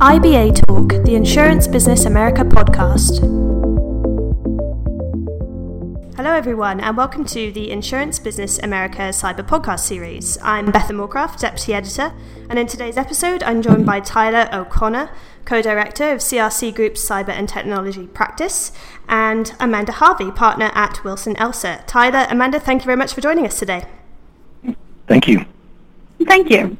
IBA Talk, the Insurance Business America podcast. Hello, everyone, and welcome to the Insurance Business America Cyber Podcast Series. I'm Bethan Moorcraft, Deputy Editor, and in today's episode, I'm joined by Tyler O'Connor, co director of CRC Group's Cyber and Technology Practice, and Amanda Harvey, partner at Wilson Elser. Tyler, Amanda, thank you very much for joining us today. Thank you. Thank you.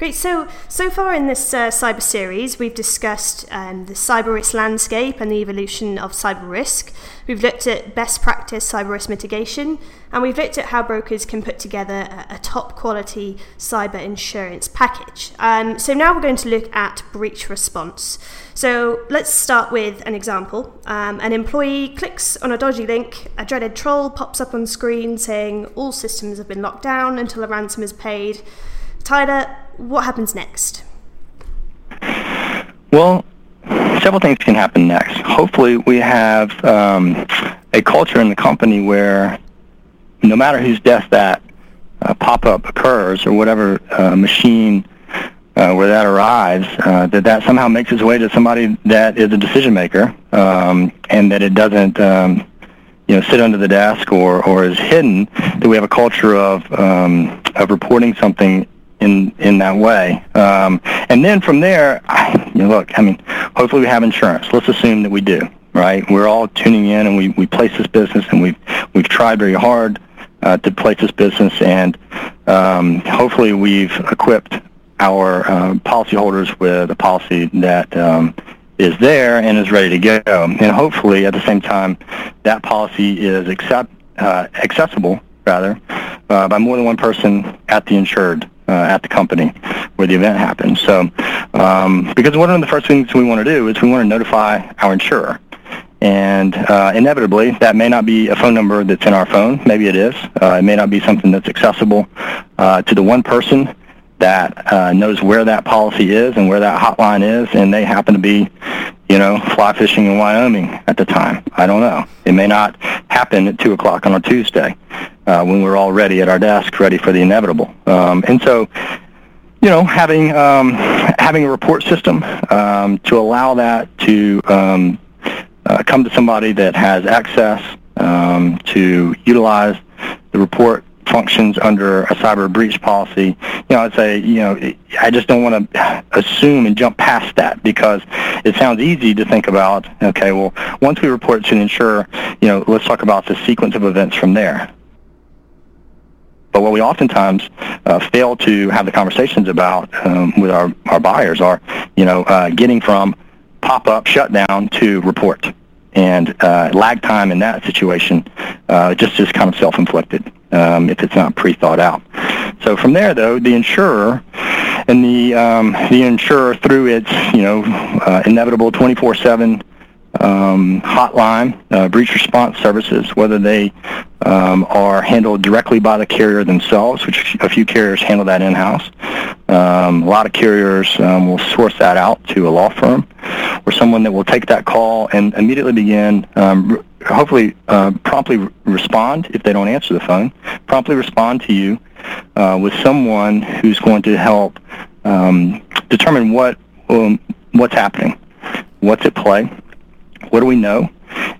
Great. So, so far in this uh, cyber series, we've discussed um, the cyber risk landscape and the evolution of cyber risk. We've looked at best practice cyber risk mitigation, and we've looked at how brokers can put together a, a top quality cyber insurance package. Um, so, now we're going to look at breach response. So, let's start with an example. Um, an employee clicks on a dodgy link, a dreaded troll pops up on screen saying all systems have been locked down until a ransom is paid. Tyler, what happens next? Well, several things can happen next. Hopefully, we have um, a culture in the company where no matter whose desk that uh, pop-up occurs or whatever uh, machine uh, where that arrives, uh, that that somehow makes its way to somebody that is a decision maker, um, and that it doesn't, um, you know, sit under the desk or, or is hidden. That we have a culture of um, of reporting something in in that way. Um, and then from there, I, you know, look, I mean, hopefully we have insurance. Let's assume that we do, right? We're all tuning in and we, we place this business and we've we've tried very hard uh, to place this business and um, hopefully we've equipped our uh, policyholders with a policy that um, is there and is ready to go. And hopefully at the same time, that policy is accept, uh, accessible rather uh, by more than one person at the insured uh, at the company where the event happened. So, um, because one of the first things we want to do is we want to notify our insurer. And uh, inevitably, that may not be a phone number that's in our phone. Maybe it is. Uh, it may not be something that's accessible uh, to the one person that uh, knows where that policy is and where that hotline is, and they happen to be, you know, fly fishing in Wyoming at the time. I don't know. It may not happen at 2 o'clock on a Tuesday uh, when we're all ready at our desk, ready for the inevitable. Um, and so, you know, having um, having a report system um, to allow that to um, uh, come to somebody that has access um, to utilize the report functions under a cyber breach policy, you know, I'd say, you know, I just don't want to assume and jump past that because it sounds easy to think about, okay, well, once we report to an insurer, you know, let's talk about the sequence of events from there. But what we oftentimes uh, fail to have the conversations about um, with our, our buyers are, you know, uh, getting from pop-up shutdown to report. And uh, lag time in that situation uh, just is kind of self-inflicted um, if it's not pre-thought out. So from there, though, the insurer and the um, the insurer through its you know uh, inevitable 24/7 um, hotline, uh, breach response services, whether they um, are handled directly by the carrier themselves, which a few carriers handle that in-house. Um, a lot of carriers um, will source that out to a law firm or someone that will take that call and immediately begin, um, hopefully uh, promptly respond if they don't answer the phone, promptly respond to you uh, with someone who's going to help um, determine what what's happening, what's at play, what do we know?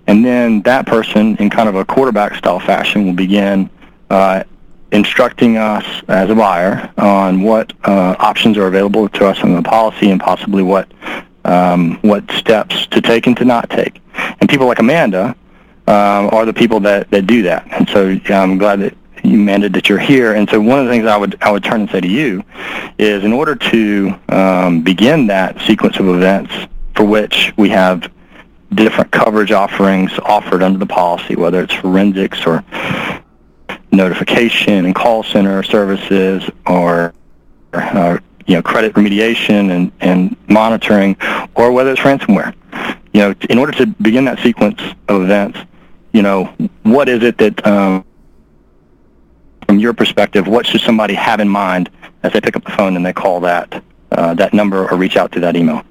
And then that person, in kind of a quarterback style fashion, will begin uh, instructing us as a buyer on what uh, options are available to us in the policy and possibly what um, what steps to take and to not take. And people like Amanda um, are the people that, that do that. And so I'm glad that you Amanda that you're here. And so one of the things I would I would turn and say to you is in order to um, begin that sequence of events for which we have different coverage offerings offered under the policy, whether it's forensics or notification and call center services or uh, you know credit remediation and, and monitoring, or whether it's ransomware. You know, in order to begin that sequence of events, you know, what is it that um, from your perspective, what should somebody have in mind as they pick up the phone and they call that uh, that number or reach out to that email?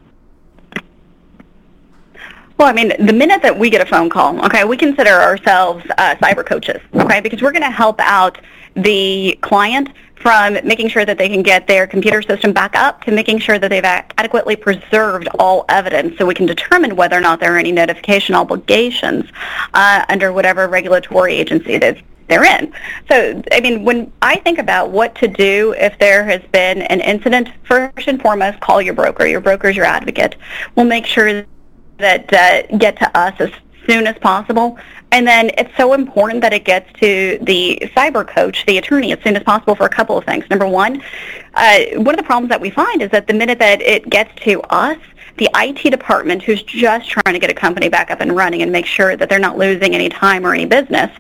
Well, I mean, the minute that we get a phone call, okay, we consider ourselves uh, cyber coaches, okay, because we're going to help out the client from making sure that they can get their computer system back up to making sure that they've adequately preserved all evidence so we can determine whether or not there are any notification obligations uh, under whatever regulatory agency that they're in. So, I mean, when I think about what to do if there has been an incident, first and foremost, call your broker. Your broker is your advocate. We'll make sure that uh, get to us as soon as possible. And then it's so important that it gets to the cyber coach, the attorney, as soon as possible for a couple of things. Number one, uh, one of the problems that we find is that the minute that it gets to us, the IT department who's just trying to get a company back up and running and make sure that they're not losing any time or any business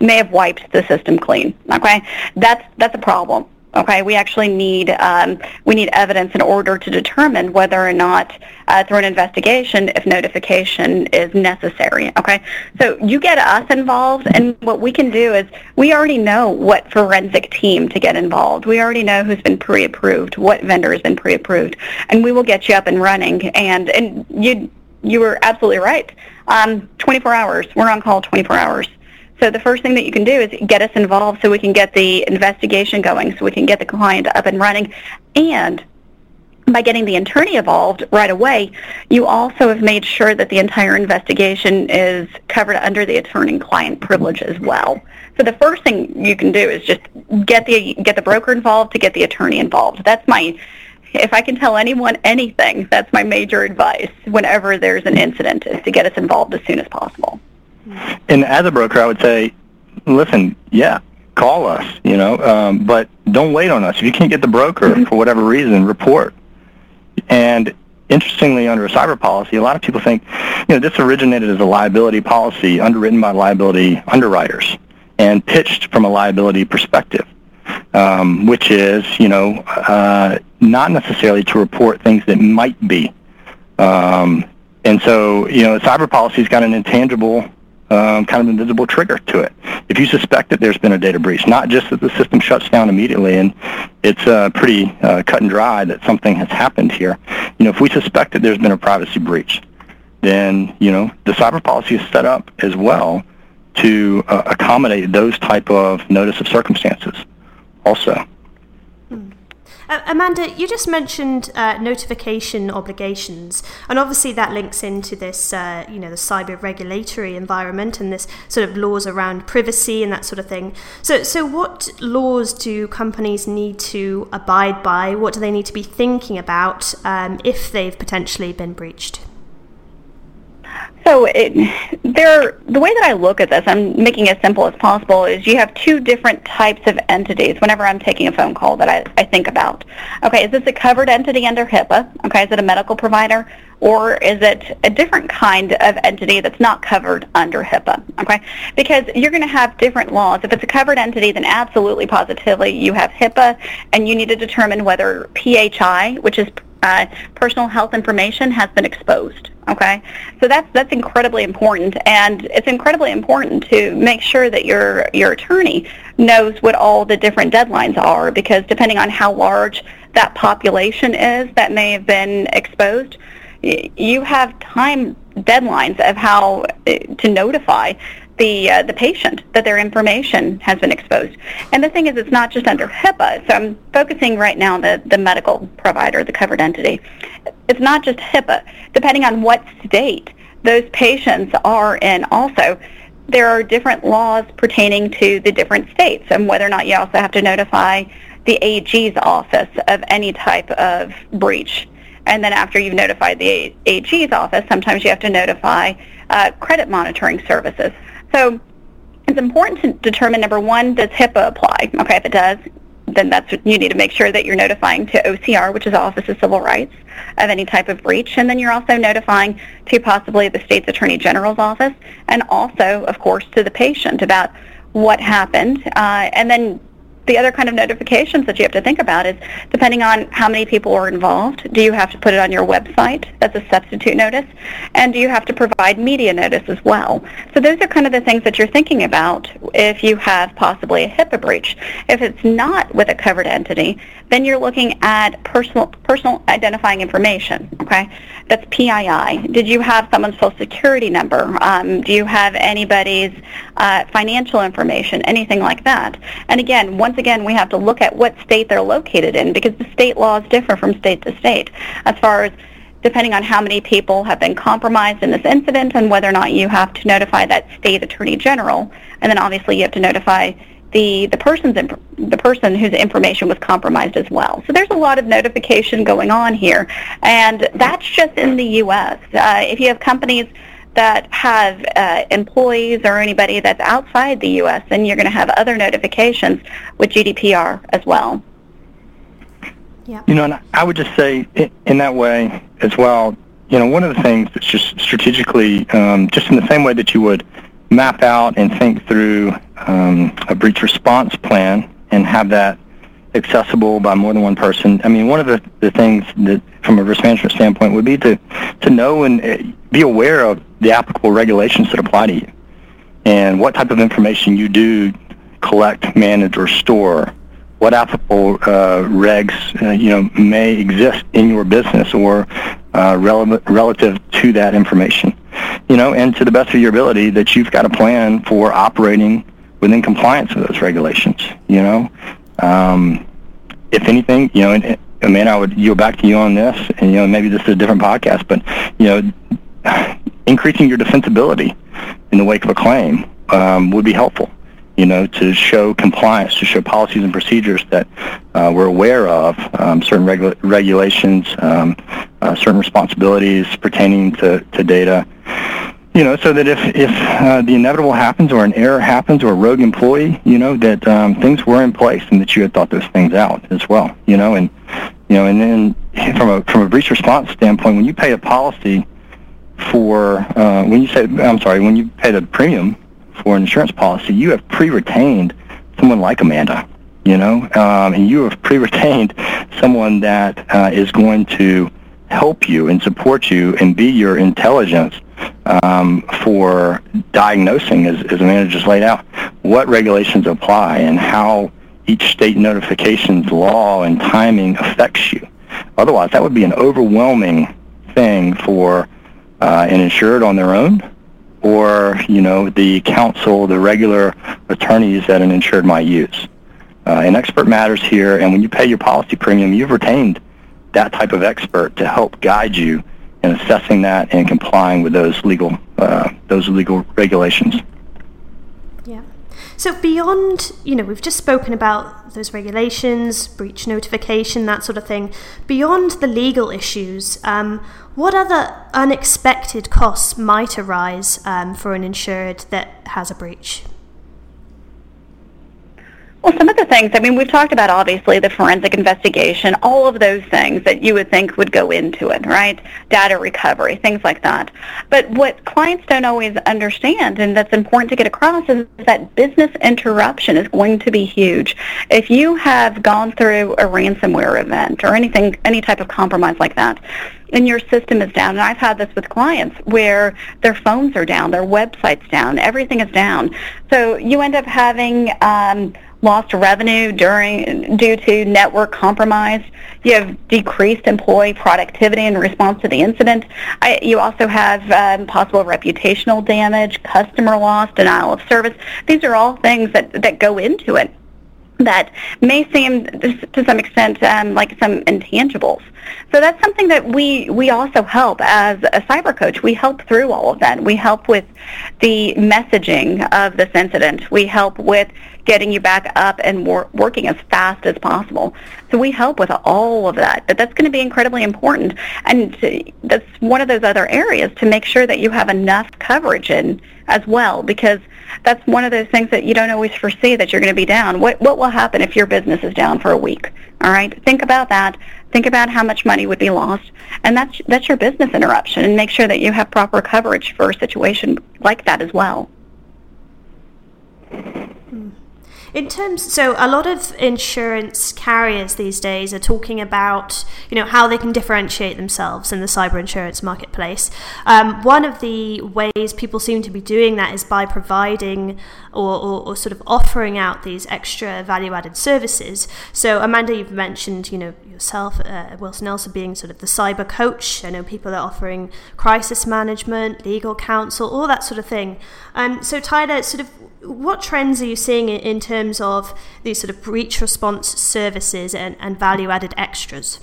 may have wiped the system clean. Okay, that's that's a problem. Okay, we actually need um, we need evidence in order to determine whether or not uh, through an investigation if notification is necessary. Okay, so you get us involved, and what we can do is we already know what forensic team to get involved. We already know who's been pre-approved, what vendor has been pre-approved, and we will get you up and running. And and you you were absolutely right. Um, 24 hours. We're on call 24 hours. So the first thing that you can do is get us involved so we can get the investigation going, so we can get the client up and running. And by getting the attorney involved right away, you also have made sure that the entire investigation is covered under the attorney-client privilege as well. So the first thing you can do is just get the get the broker involved to get the attorney involved. That's my if I can tell anyone anything, that's my major advice whenever there's an incident is to get us involved as soon as possible. And as a broker, I would say, listen, yeah, call us, you know, um, but don't wait on us. If you can't get the broker mm-hmm. for whatever reason, report. And interestingly, under a cyber policy, a lot of people think, you know, this originated as a liability policy underwritten by liability underwriters and pitched from a liability perspective, um, which is, you know, uh, not necessarily to report things that might be. Um, and so, you know, cyber policy's got an intangible um, kind of invisible trigger to it. If you suspect that there's been a data breach, not just that the system shuts down immediately and it's uh, pretty uh, cut and dry that something has happened here. You know, if we suspect that there's been a privacy breach, then you know the cyber policy is set up as well to uh, accommodate those type of notice of circumstances also. Uh, Amanda, you just mentioned uh, notification obligations, and obviously that links into this, uh, you know, the cyber regulatory environment and this sort of laws around privacy and that sort of thing. So, so what laws do companies need to abide by? What do they need to be thinking about um, if they've potentially been breached? So it, there, the way that I look at this, I'm making it as simple as possible, is you have two different types of entities whenever I'm taking a phone call that I, I think about. Okay, is this a covered entity under HIPAA? Okay, is it a medical provider? Or is it a different kind of entity that's not covered under HIPAA? Okay, because you're going to have different laws. If it's a covered entity, then absolutely positively you have HIPAA, and you need to determine whether PHI, which is uh, personal health information, has been exposed. Okay, so that's that's incredibly important, and it's incredibly important to make sure that your your attorney knows what all the different deadlines are, because depending on how large that population is that may have been exposed, you have time deadlines of how uh, to notify the uh, the patient that their information has been exposed. And the thing is, it's not just under HIPAA. So I'm focusing right now on the, the medical provider, the covered entity. It's not just HIPAA. Depending on what state those patients are in also, there are different laws pertaining to the different states and whether or not you also have to notify the AG's office of any type of breach. And then after you've notified the AG's office, sometimes you have to notify uh, credit monitoring services. So it's important to determine, number one, does HIPAA apply? Okay, if it does, then that's you need to make sure that you're notifying to OCR, which is Office of Civil Rights, of any type of breach, and then you're also notifying to possibly the state's Attorney General's office, and also, of course, to the patient about what happened, uh, and then the other kind of notifications that you have to think about is depending on how many people are involved, do you have to put it on your website? That's a substitute notice. And do you have to provide media notice as well? So those are kind of the things that you're thinking about if you have possibly a HIPAA breach. If it's not with a covered entity, then you're looking at personal personal identifying information. Okay, that's PII. Did you have someone's social security number? Um, do you have anybody's uh, financial information? Anything like that? And again, once again, we have to look at what state they're located in because the state laws differ from state to state as far as depending on how many people have been compromised in this incident and whether or not you have to notify that state attorney general. And then obviously you have to notify the the person's imp- the person whose information was compromised as well. So there's a lot of notification going on here, and that's just in the U.S. Uh, if you have companies that have uh, employees or anybody that's outside the U.S., then you're going to have other notifications with GDPR as well. Yeah. You know, and I would just say in that way as well. You know, one of the things that's just strategically, um, just in the same way that you would map out and think through um, a breach response plan and have that accessible by more than one person. I mean, one of the, the things that, from a risk management standpoint, would be to, to know and uh, be aware of the applicable regulations that apply to you and what type of information you do collect, manage, or store. What applicable uh, regs uh, you know may exist in your business or uh, relevant relative to that information you know, and to the best of your ability that you've got a plan for operating within compliance with those regulations, you know. Um, if anything, you know, and, and man, I would yield back to you on this, and, you know, maybe this is a different podcast, but, you know, increasing your defensibility in the wake of a claim um, would be helpful you know, to show compliance, to show policies and procedures that uh, we're aware of, um, certain regu- regulations, um, uh, certain responsibilities pertaining to, to data, you know, so that if, if uh, the inevitable happens or an error happens or a rogue employee, you know, that um, things were in place and that you had thought those things out as well, you know, and, you know, and then from a, from a breach response standpoint, when you pay a policy for, uh, when you say, I'm sorry, when you pay the premium for an insurance policy, you have pre-retained someone like Amanda, you know, um, and you have pre-retained someone that uh, is going to help you and support you and be your intelligence um, for diagnosing, as, as Amanda just laid out, what regulations apply and how each state notification's law and timing affects you. Otherwise, that would be an overwhelming thing for uh, an insured on their own or you know the counsel, the regular attorneys that an insured might use. Uh, an expert matters here, and when you pay your policy premium, you've retained that type of expert to help guide you in assessing that and complying with those legal uh, those legal regulations. Yeah. So beyond, you know, we've just spoken about those regulations, breach notification, that sort of thing. Beyond the legal issues, um, what other unexpected costs might arise um, for an insured that has a breach? Well, some of the things, I mean, we've talked about obviously the forensic investigation, all of those things that you would think would go into it, right? Data recovery, things like that. But what clients don't always understand, and that's important to get across, is that business interruption is going to be huge. If you have gone through a ransomware event or anything, any type of compromise like that, and your system is down. And I've had this with clients where their phones are down, their website's down, everything is down. So you end up having um, lost revenue during due to network compromise. You have decreased employee productivity in response to the incident. I, you also have um, possible reputational damage, customer loss, denial of service. These are all things that, that go into it that may seem to some extent um, like some intangibles. So that's something that we, we also help as a cyber coach. We help through all of that. We help with the messaging of this incident. We help with getting you back up and wor- working as fast as possible. So we help with all of that. But that's going to be incredibly important. And that's one of those other areas to make sure that you have enough coverage in as well because that's one of those things that you don't always foresee that you're going to be down. What, what will happen if your business is down for a week? All right, think about that. Think about how much money would be lost, and that's that's your business interruption. And make sure that you have proper coverage for a situation like that as well. Mm-hmm. In terms, so a lot of insurance carriers these days are talking about, you know, how they can differentiate themselves in the cyber insurance marketplace. Um, one of the ways people seem to be doing that is by providing or, or, or sort of offering out these extra value-added services. So, Amanda, you've mentioned, you know, yourself, uh, Wilson Elser being sort of the cyber coach. I know people are offering crisis management, legal counsel, all that sort of thing. Um, so, Tyler, sort of what trends are you seeing in terms of these sort of breach response services and, and value added extras?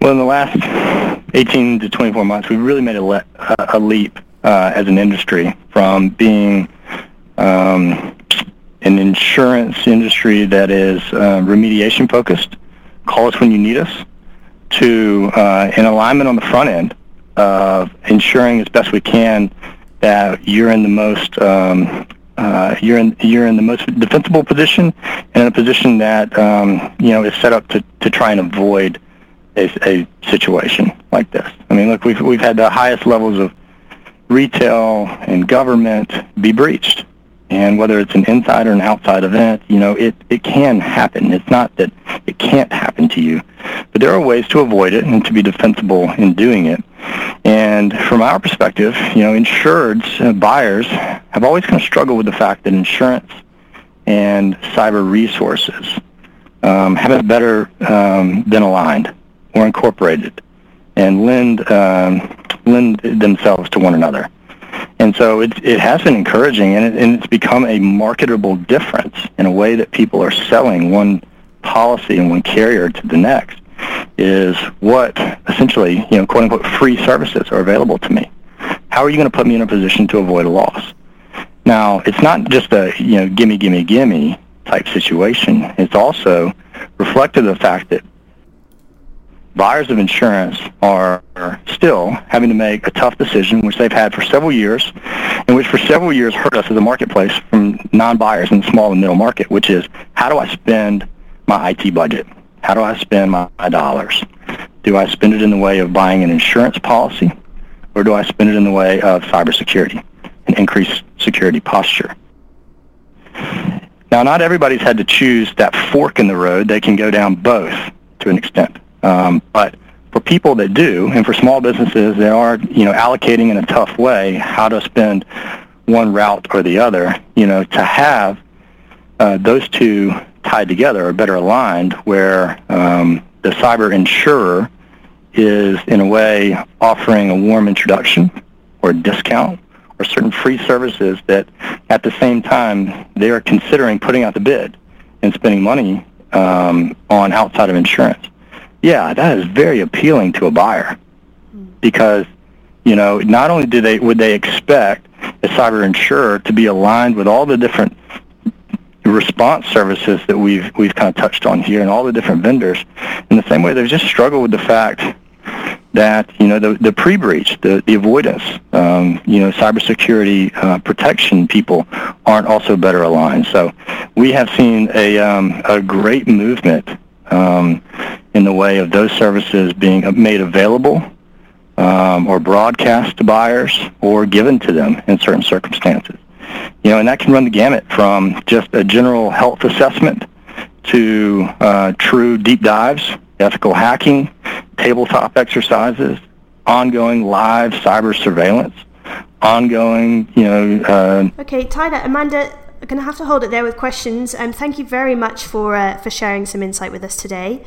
Well, in the last 18 to 24 months, we've really made a, le- a leap uh, as an industry from being um, an insurance industry that is uh, remediation focused, call us when you need us, to uh, an alignment on the front end of ensuring as best we can that you're in the most um, uh, you're in you're in the most defensible position and in a position that um, you know is set up to, to try and avoid a, a situation like this. I mean, look, we've we've had the highest levels of retail and government be breached, and whether it's an inside or an outside event, you know, it it can happen. It's not that it can't happen to you, but there are ways to avoid it and to be defensible in doing it. And from our perspective, you know, insureds, uh, buyers have always kind of struggled with the fact that insurance and cyber resources um, haven't better um, been aligned or incorporated and lend um, lend themselves to one another. And so it, it has been encouraging, and, it, and it's become a marketable difference in a way that people are selling one policy and one carrier to the next is what essentially, you know, quote unquote, free services are available to me. How are you going to put me in a position to avoid a loss? Now, it's not just a, you know, gimme, gimme, gimme type situation. It's also reflective of the fact that buyers of insurance are still having to make a tough decision, which they've had for several years, and which for several years hurt us as a marketplace from non-buyers in the small and middle market, which is how do I spend my IT budget? How do I spend my, my dollars? Do I spend it in the way of buying an insurance policy, or do I spend it in the way of cybersecurity and increased security posture? Now, not everybody's had to choose that fork in the road. They can go down both to an extent. Um, but for people that do, and for small businesses that are, you know, allocating in a tough way how to spend one route or the other, you know, to have uh, those two tied together or better aligned where um, the cyber insurer is in a way offering a warm introduction or a discount or certain free services that at the same time they are considering putting out the bid and spending money um, on outside of insurance. Yeah, that is very appealing to a buyer because you know not only do they would they expect a cyber insurer to be aligned with all the different response services that we've we've kind of touched on here and all the different vendors. In the same way, they've just struggled with the fact that you know the the pre-breach, the the avoidance, um, you know, cybersecurity uh, protection people aren't also better aligned. So we have seen a um, a great movement um, in the way of those services being made available um, or broadcast to buyers or given to them in certain circumstances. You know, and that can run the gamut from just a general health assessment to uh, true deep dives, ethical hacking, tabletop exercises, ongoing live cyber surveillance, ongoing, you know. Uh, okay, Tyler, Amanda, going to have to hold it there with questions. Um, thank you very much for uh, for sharing some insight with us today.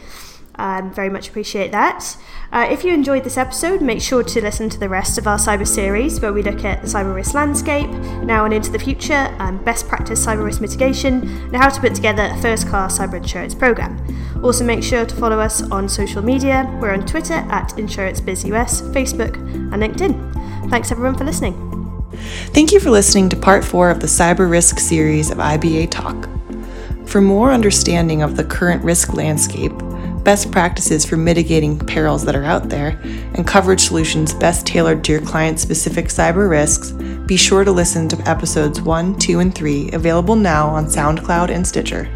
Um, very much appreciate that. Uh, if you enjoyed this episode, make sure to listen to the rest of our cyber series where we look at the cyber risk landscape, now and into the future, um, best practice cyber risk mitigation, and how to put together a first class cyber insurance program. Also, make sure to follow us on social media. We're on Twitter at InsuranceBizUS, Facebook, and LinkedIn. Thanks everyone for listening. Thank you for listening to part four of the Cyber Risk series of IBA Talk. For more understanding of the current risk landscape, best practices for mitigating perils that are out there, and coverage solutions best tailored to your client's specific cyber risks, be sure to listen to episodes 1, 2, and 3, available now on SoundCloud and Stitcher.